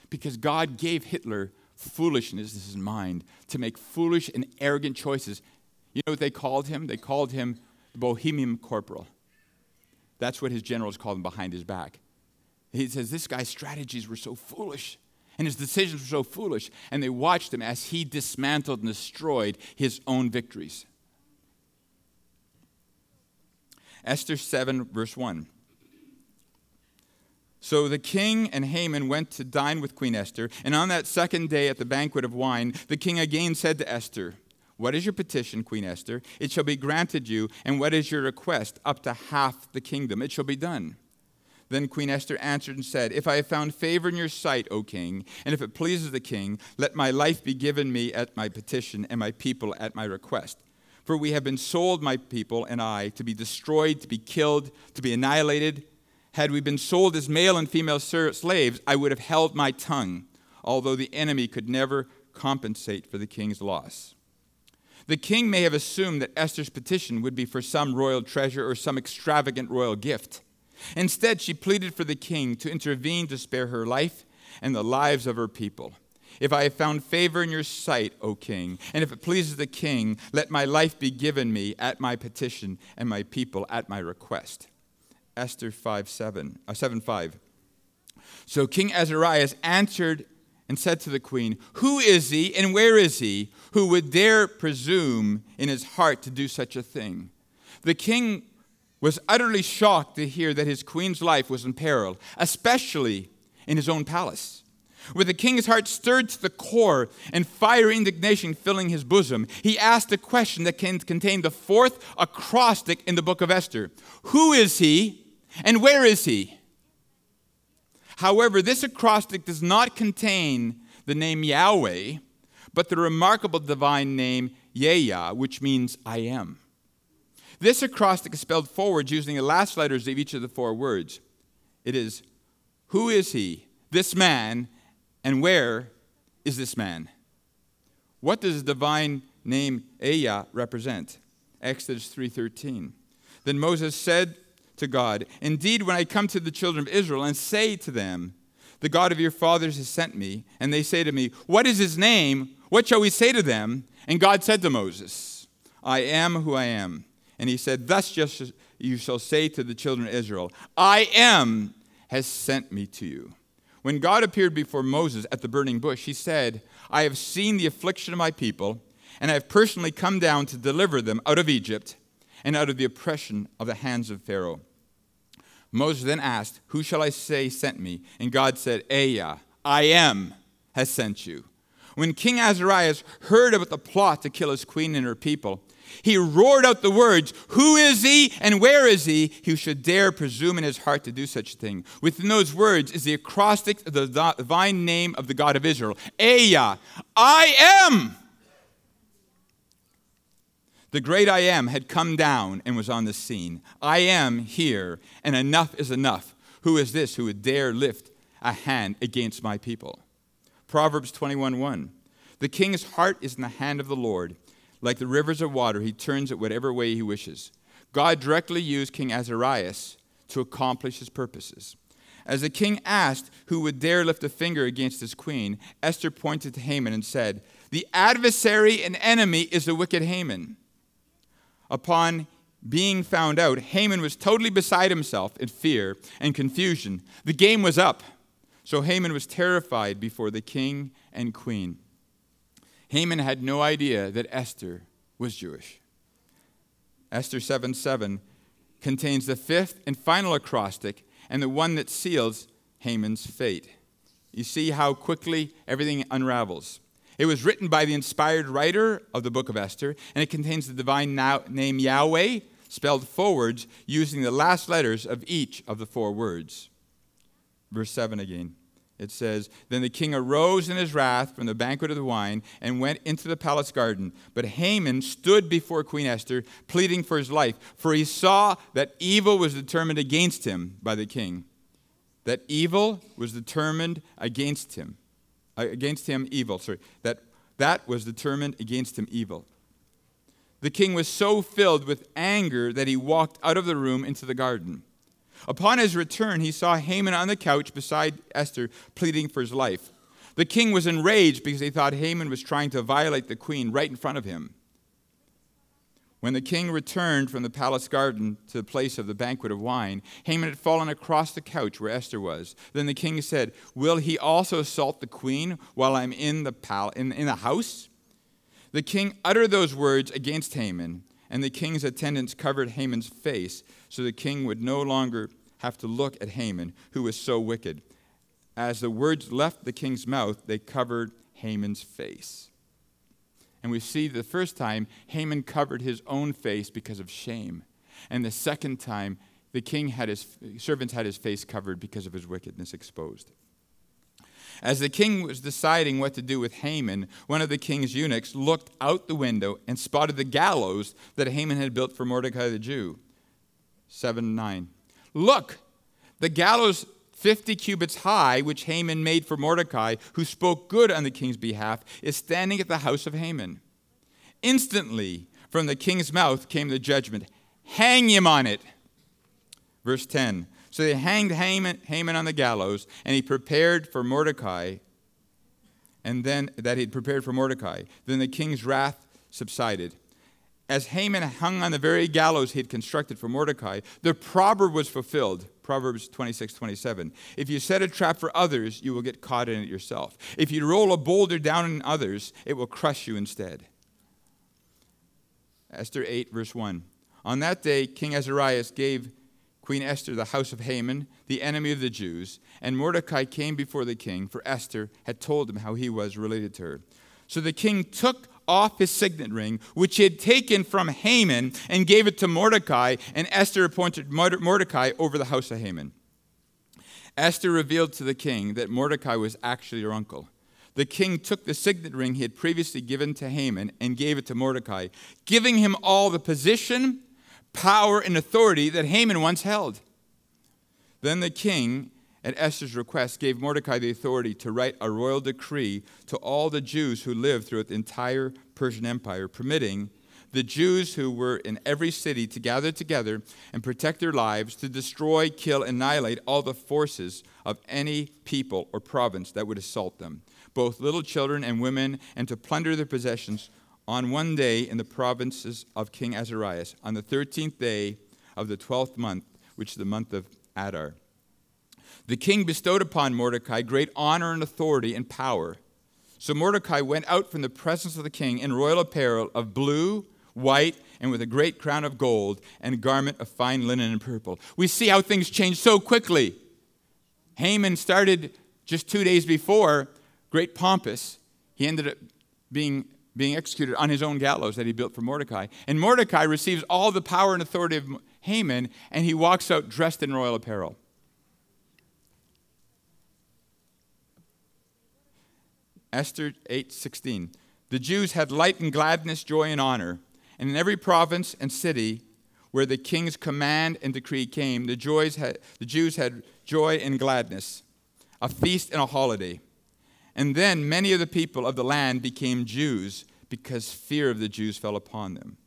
because God gave Hitler foolishness in mind to make foolish and arrogant choices. You know what they called him? They called him the Bohemian Corporal. That's what his generals called him behind his back. He says this guy's strategies were so foolish and his decisions were so foolish, and they watched him as he dismantled and destroyed his own victories. Esther 7, verse 1. So the king and Haman went to dine with Queen Esther, and on that second day at the banquet of wine, the king again said to Esther, What is your petition, Queen Esther? It shall be granted you, and what is your request? Up to half the kingdom. It shall be done. Then Queen Esther answered and said, If I have found favor in your sight, O king, and if it pleases the king, let my life be given me at my petition, and my people at my request. For we have been sold, my people and I, to be destroyed, to be killed, to be annihilated. Had we been sold as male and female slaves, I would have held my tongue, although the enemy could never compensate for the king's loss. The king may have assumed that Esther's petition would be for some royal treasure or some extravagant royal gift. Instead, she pleaded for the king to intervene to spare her life and the lives of her people. If I have found favor in your sight, O king, and if it pleases the king, let my life be given me at my petition and my people at my request. Esther 5 7, uh, 7 5. So King Ahasuerus answered and said to the queen, Who is he and where is he who would dare presume in his heart to do such a thing? The king was utterly shocked to hear that his queen's life was in peril, especially in his own palace. With the king's heart stirred to the core and fire indignation filling his bosom, he asked a question that contained the fourth acrostic in the book of Esther Who is he and where is he? However, this acrostic does not contain the name Yahweh, but the remarkable divine name Ehyeh, which means I am. This acrostic is spelled forwards using the last letters of each of the four words. It is, Who is he, this man, and where is this man? What does the divine name Ehyeh represent? Exodus 3:13. Then Moses said to God, "Indeed, when I come to the children of Israel and say to them, the God of your fathers has sent me, and they say to me, What is his name? What shall we say to them? And God said to Moses, I am who I am. And he said, Thus just you shall say to the children of Israel, I am has sent me to you. When God appeared before Moses at the burning bush, he said, I have seen the affliction of my people, and I have personally come down to deliver them out of Egypt and out of the oppression of the hands of Pharaoh. Moses then asked, Who shall I say sent me? And God said, Ehyeh, I am, has sent you. When King Ahasuerus heard about the plot to kill his queen and her people, he roared out the words, Who is he and where is he who should dare presume in his heart to do such a thing? Within those words is the acrostic the divine name of the God of Israel, Ehyeh, I am. The great I am had come down and was on the scene. I am here, and enough is enough. Who is this who would dare lift a hand against my people? Proverbs 21:1. The king's heart is in the hand of the Lord. Like the rivers of water, he turns it whatever way he wishes. God directly used King Ahasuerus to accomplish his purposes. As the king asked who would dare lift a finger against his queen, Esther pointed to Haman and said, The adversary and enemy is the wicked Haman upon being found out, Haman was totally beside himself in fear and confusion. The game was up. So Haman was terrified before the king and queen. Haman had no idea that Esther was Jewish. Esther 7 7 contains the fifth and final acrostic and the one that seals Haman's fate. You see how quickly everything unravels. It was written by the inspired writer of the book of Esther, and it contains the divine name Yahweh spelled forwards using the last letters of each of the four words. Verse 7 again. It says, Then the king arose in his wrath from the banquet of the wine and went into the palace garden. But Haman stood before Queen Esther, pleading for his life, for he saw that evil was determined against him by the king. That evil was determined against him uh, against him evil. Sorry, that that was determined against him evil. The king was so filled with anger that he walked out of the room into the garden. Upon his return, he saw Haman on the couch beside Esther, pleading for his life. The king was enraged because he thought Haman was trying to violate the queen right in front of him. When the king returned from the palace garden to the place of the banquet of wine, Haman had fallen across the couch where Esther was. Then the king said, Will he also assault the queen while I'm in the, pal- in, in the house? The king uttered those words against Haman, and the king's attendants covered Haman's face, so the king would no longer have to look at Haman, who was so wicked. As the words left the king's mouth, they covered Haman's face. And we see the first time Haman covered his own face because of shame. And the second time, the king had his servants had his face covered because of his wickedness exposed. As the king was deciding what to do with Haman, one of the king's eunuchs looked out the window and spotted the gallows that Haman had built for Mordecai the Jew. 7 9. Look, the gallows 50 cubits high, which Haman made for Mordecai, who spoke good on the king's behalf, is standing at the house of Haman. Instantly, from the king's mouth came the judgment hang him on it. Verse 10 So they hanged Haman, Haman on the gallows, and he prepared for Mordecai, and then that he prepared for Mordecai. Then the king's wrath subsided. As Haman hung on the very gallows he had constructed for Mordecai, the proverb was fulfilled Proverbs 26, 27. If you set a trap for others, you will get caught in it yourself. If you roll a boulder down on others, it will crush you instead. Esther 8, verse 1. On that day, King Ahasuerus gave Queen Esther the house of Haman, the enemy of the Jews, and Mordecai came before the king, for Esther had told him how he was related to her. So the king took off his signet ring, which he had taken from Haman, and gave it to Mordecai, and Esther appointed Mordecai over the house of Haman. Esther revealed to the king that Mordecai was actually her uncle. The king took the signet ring he had previously given to Haman and gave it to Mordecai, giving him all the position, power, and authority that Haman once held. Then the king, at Esther's request, gave Mordecai the authority to write a royal decree to all the Jews who lived throughout the entire Persian Empire, permitting the Jews who were in every city to gather together and protect their lives, to destroy, kill, annihilate all the forces of any people or province that would assault them, both little children and women, and to plunder their possessions on one day in the provinces of King Ahasuerus, on the 13th day of the 12th month, which is the month of Adar. The king bestowed upon Mordecai great honor and authority and power. So Mordecai went out from the presence of the king in royal apparel of blue, white, and with a great crown of gold and a garment of fine linen and purple. We see how things change so quickly. Haman started just two days before, great pompous. He ended up being, being executed on his own gallows that he built for Mordecai. And Mordecai receives all the power and authority of Haman, and he walks out dressed in royal apparel. Esther 8:16. The Jews had light and gladness, joy and honor. And in every province and city where the king's command and decree came, the, joys had, the Jews had joy and gladness, a feast and a holiday. And then many of the people of the land became Jews because fear of the Jews fell upon them.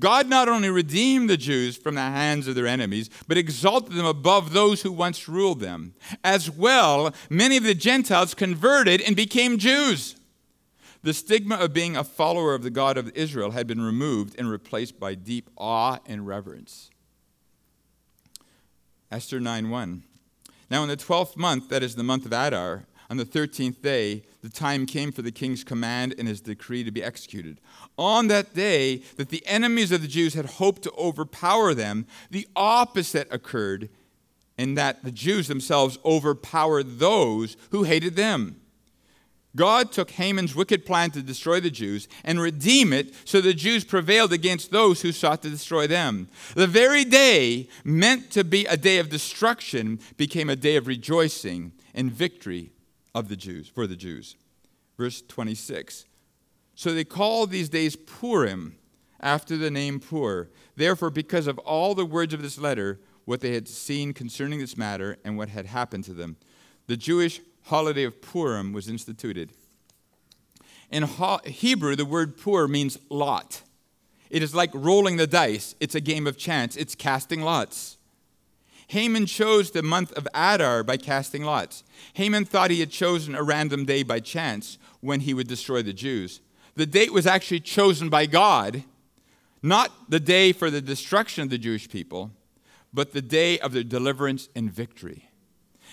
God not only redeemed the Jews from the hands of their enemies, but exalted them above those who once ruled them. As well, many of the Gentiles converted and became Jews. The stigma of being a follower of the God of Israel had been removed and replaced by deep awe and reverence. Esther 9:1. Now in the 12th month, that is the month of Adar, on the 13th day, the time came for the king's command and his decree to be executed. On that day that the enemies of the Jews had hoped to overpower them, the opposite occurred in that the Jews themselves overpowered those who hated them. God took Haman's wicked plan to destroy the Jews and redeem it so the Jews prevailed against those who sought to destroy them. The very day meant to be a day of destruction became a day of rejoicing and victory of the Jews for the Jews. Verse 26. So they called these days Purim after the name Pur. Therefore because of all the words of this letter what they had seen concerning this matter and what had happened to them the Jewish holiday of Purim was instituted. In Hebrew, the word Pur means lot. It is like rolling the dice, it's a game of chance, it's casting lots. Haman chose the month of Adar by casting lots. Haman thought he had chosen a random day by chance when he would destroy the Jews. The date was actually chosen by God, not the day for the destruction of the Jewish people, but the day of their deliverance and victory.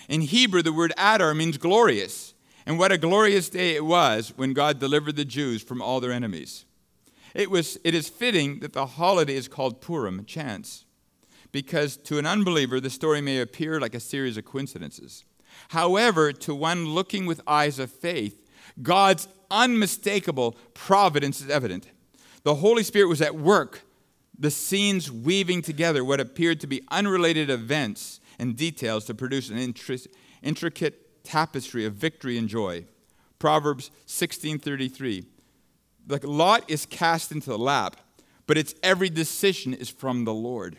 In Hebrew, the word Adar means glorious. And what a glorious day it was when God delivered the Jews from all their enemies. It, was, it is fitting that the holiday is called Purim, chance, because to an unbeliever, the story may appear like a series of coincidences. However, to one looking with eyes of faith, God's unmistakable providence is evident. The Holy Spirit was at work, the scenes weaving together what appeared to be unrelated events and details to produce an intricate tapestry of victory and joy. Proverbs 16:33. The lot is cast into the lap, but its every decision is from the Lord.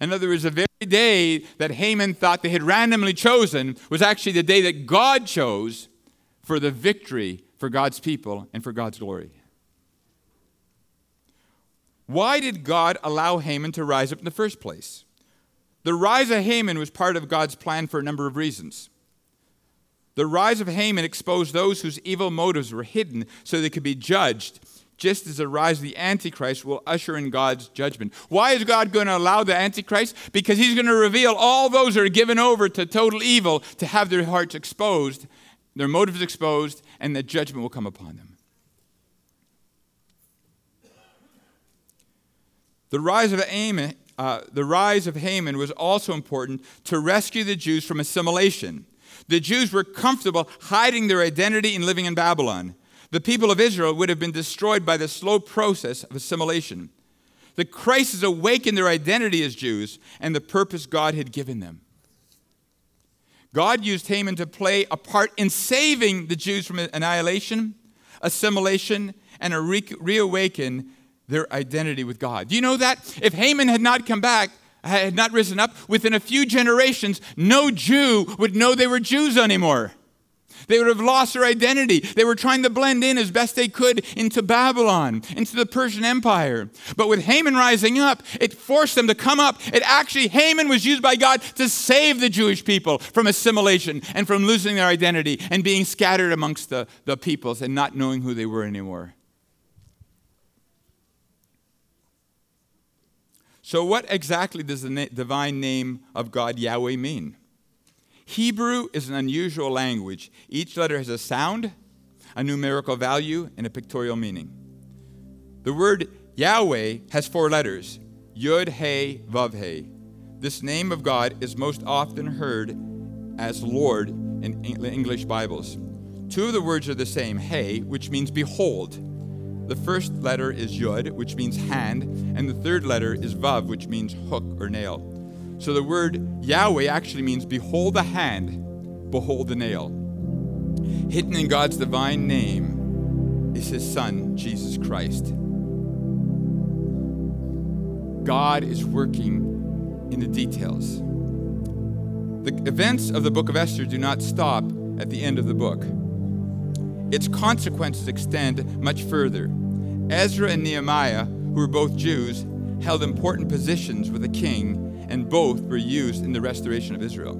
In other words, the very day that Haman thought they had randomly chosen was actually the day that God chose for the victory for God's people and for God's glory. Why did God allow Haman to rise up in the first place? The rise of Haman was part of God's plan for a number of reasons. The rise of Haman exposed those whose evil motives were hidden so they could be judged, just as the rise of the Antichrist will usher in God's judgment. Why is God going to allow the Antichrist? Because he's going to reveal all those that are given over to total evil to have their hearts exposed, their motives exposed, and the judgment will come upon them. The rise of uh, the rise of Haman was also important to rescue the Jews from assimilation. The Jews were comfortable hiding their identity and living in Babylon. The people of Israel would have been destroyed by the slow process of assimilation. The crisis awakened their identity as Jews and the purpose God had given them. God used Haman to play a part in saving the Jews from annihilation, assimilation, and a re- reawaken their identity with God. Do you know that? If Haman had not come back, had not risen up, within a few generations, no Jew would know they were Jews anymore. They would have lost their identity. They were trying to blend in as best they could into Babylon, into the Persian Empire. But with Haman rising up, it forced them to come up. It actually, Haman was used by God to save the Jewish people from assimilation and from losing their identity and being scattered amongst the, the peoples and not knowing who they were anymore. So, what exactly does the na- divine name of God Yahweh mean? Hebrew is an unusual language. Each letter has a sound, a numerical value, and a pictorial meaning. The word Yahweh has four letters Yud, He, Vav, He. This name of God is most often heard as Lord in English Bibles. Two of the words are the same, He, which means behold. The first letter is Yud, which means hand, and the third letter is Vav, which means hook or nail. So the word Yahweh actually means behold the hand, behold the nail. Hidden in God's divine name is his son, Jesus Christ. God is working in the details. The events of the book of Esther do not stop at the end of the book. Its consequences extend much further. Ezra and Nehemiah, who were both Jews, held important positions with the king and both were used in the restoration of Israel.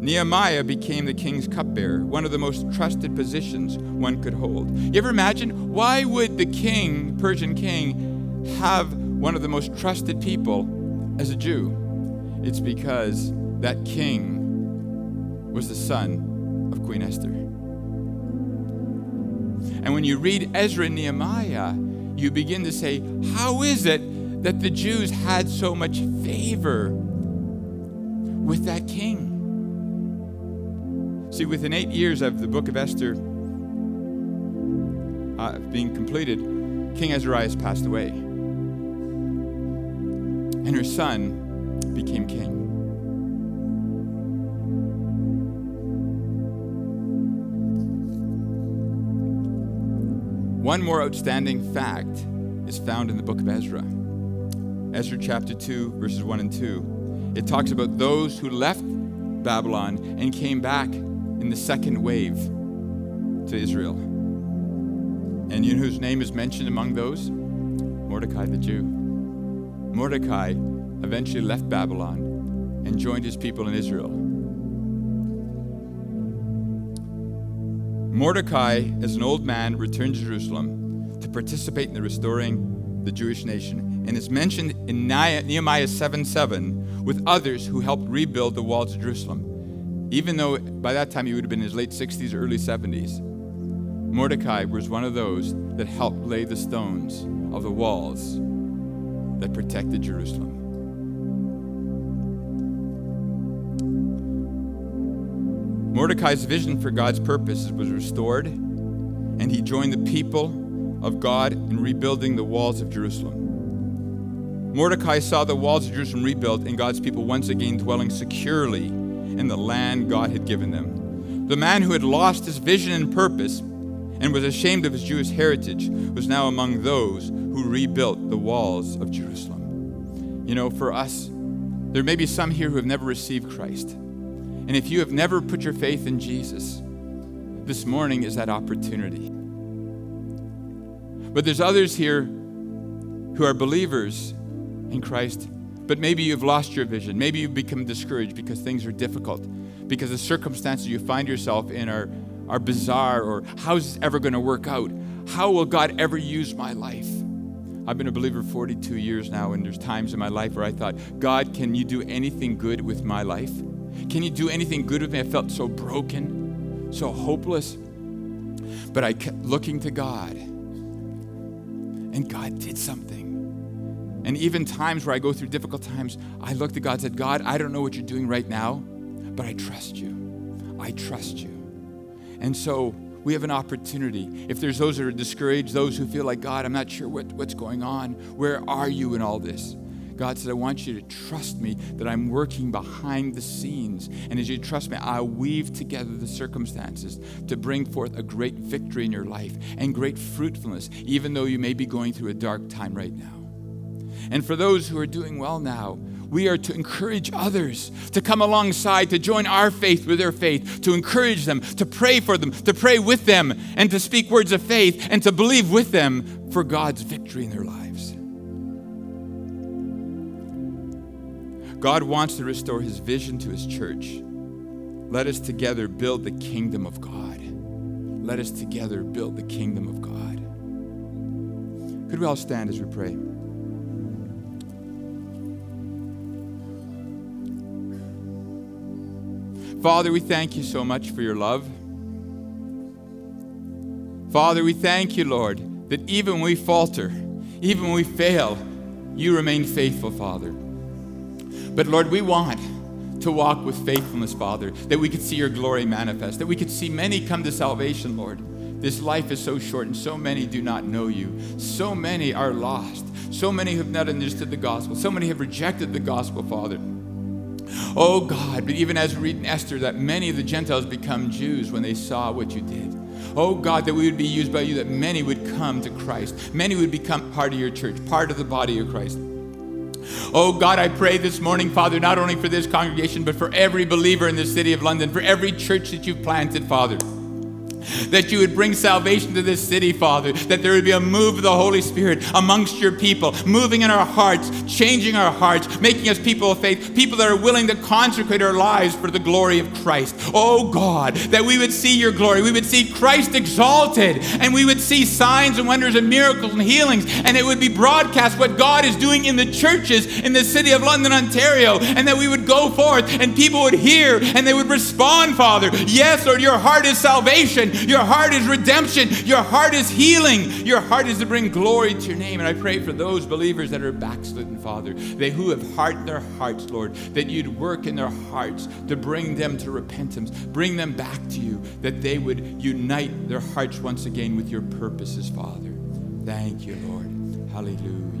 Nehemiah became the king's cupbearer, one of the most trusted positions one could hold. You ever imagine why would the king, Persian king, have one of the most trusted people as a Jew? It's because that king was the son of Queen Esther. And when you read Ezra and Nehemiah, you begin to say, how is it that the Jews had so much favor with that king. See, within eight years of the book of Esther uh, being completed, King Ahasuerus passed away. And her son became king. One more outstanding fact is found in the book of Ezra. Ezra chapter 2, verses 1 and 2. It talks about those who left Babylon and came back in the second wave to Israel. And you know whose name is mentioned among those? Mordecai the Jew. Mordecai eventually left Babylon and joined his people in Israel. Mordecai, as an old man, returned to Jerusalem to participate in the restoring the Jewish nation and is mentioned in Nehemiah 7 7 with others who helped rebuild the walls of Jerusalem. Even though by that time he would have been in his late 60s or early 70s, Mordecai was one of those that helped lay the stones of the walls that protected Jerusalem. Mordecai's vision for God's purposes was restored, and he joined the people of God in rebuilding the walls of Jerusalem. Mordecai saw the walls of Jerusalem rebuilt and God's people once again dwelling securely in the land God had given them. The man who had lost his vision and purpose and was ashamed of his Jewish heritage was now among those who rebuilt the walls of Jerusalem. You know, for us, there may be some here who have never received Christ. And if you have never put your faith in Jesus, this morning is that opportunity. But there's others here who are believers in Christ, but maybe you've lost your vision. Maybe you've become discouraged because things are difficult, because the circumstances you find yourself in are, are bizarre, or how's this ever going to work out? How will God ever use my life? I've been a believer 42 years now, and there's times in my life where I thought, God, can you do anything good with my life? Can you do anything good with me? I felt so broken, so hopeless. But I kept looking to God, and God did something. And even times where I go through difficult times, I look to God and said, God, I don't know what you're doing right now, but I trust you. I trust you. And so we have an opportunity. If there's those that are discouraged, those who feel like, God, I'm not sure what, what's going on, where are you in all this? God said, I want you to trust me that I'm working behind the scenes. And as you trust me, I'll weave together the circumstances to bring forth a great victory in your life and great fruitfulness, even though you may be going through a dark time right now. And for those who are doing well now, we are to encourage others to come alongside, to join our faith with their faith, to encourage them, to pray for them, to pray with them, and to speak words of faith, and to believe with them for God's victory in their lives. God wants to restore his vision to his church. Let us together build the kingdom of God. Let us together build the kingdom of God. Could we all stand as we pray? Father, we thank you so much for your love. Father, we thank you, Lord, that even when we falter, even when we fail, you remain faithful, Father. But Lord, we want to walk with faithfulness, Father, that we could see your glory manifest, that we could see many come to salvation, Lord. This life is so short, and so many do not know you. So many are lost. So many have not understood the gospel. So many have rejected the gospel, Father. Oh God, but even as we read in Esther, that many of the Gentiles become Jews when they saw what you did. Oh God, that we would be used by you, that many would come to Christ. Many would become part of your church, part of the body of Christ. Oh God, I pray this morning, Father, not only for this congregation, but for every believer in the city of London, for every church that you've planted, Father that you would bring salvation to this city, Father, that there would be a move of the Holy Spirit amongst your people, moving in our hearts, changing our hearts, making us people of faith, people that are willing to consecrate our lives for the glory of Christ. Oh God, that we would see your glory, we would see Christ exalted, and we would see signs and wonders and miracles and healings, and it would be broadcast what God is doing in the churches in the city of London, Ontario, and that we would go forth and people would hear and they would respond, Father. Yes, Lord, your heart is salvation. Your heart is redemption. Your heart is healing. Your heart is to bring glory to your name. And I pray for those believers that are backslidden, Father, they who have hardened their hearts, Lord, that you'd work in their hearts to bring them to repentance, bring them back to you, that they would unite their hearts once again with your purposes, Father. Thank you, Lord. Hallelujah. Hallelujah.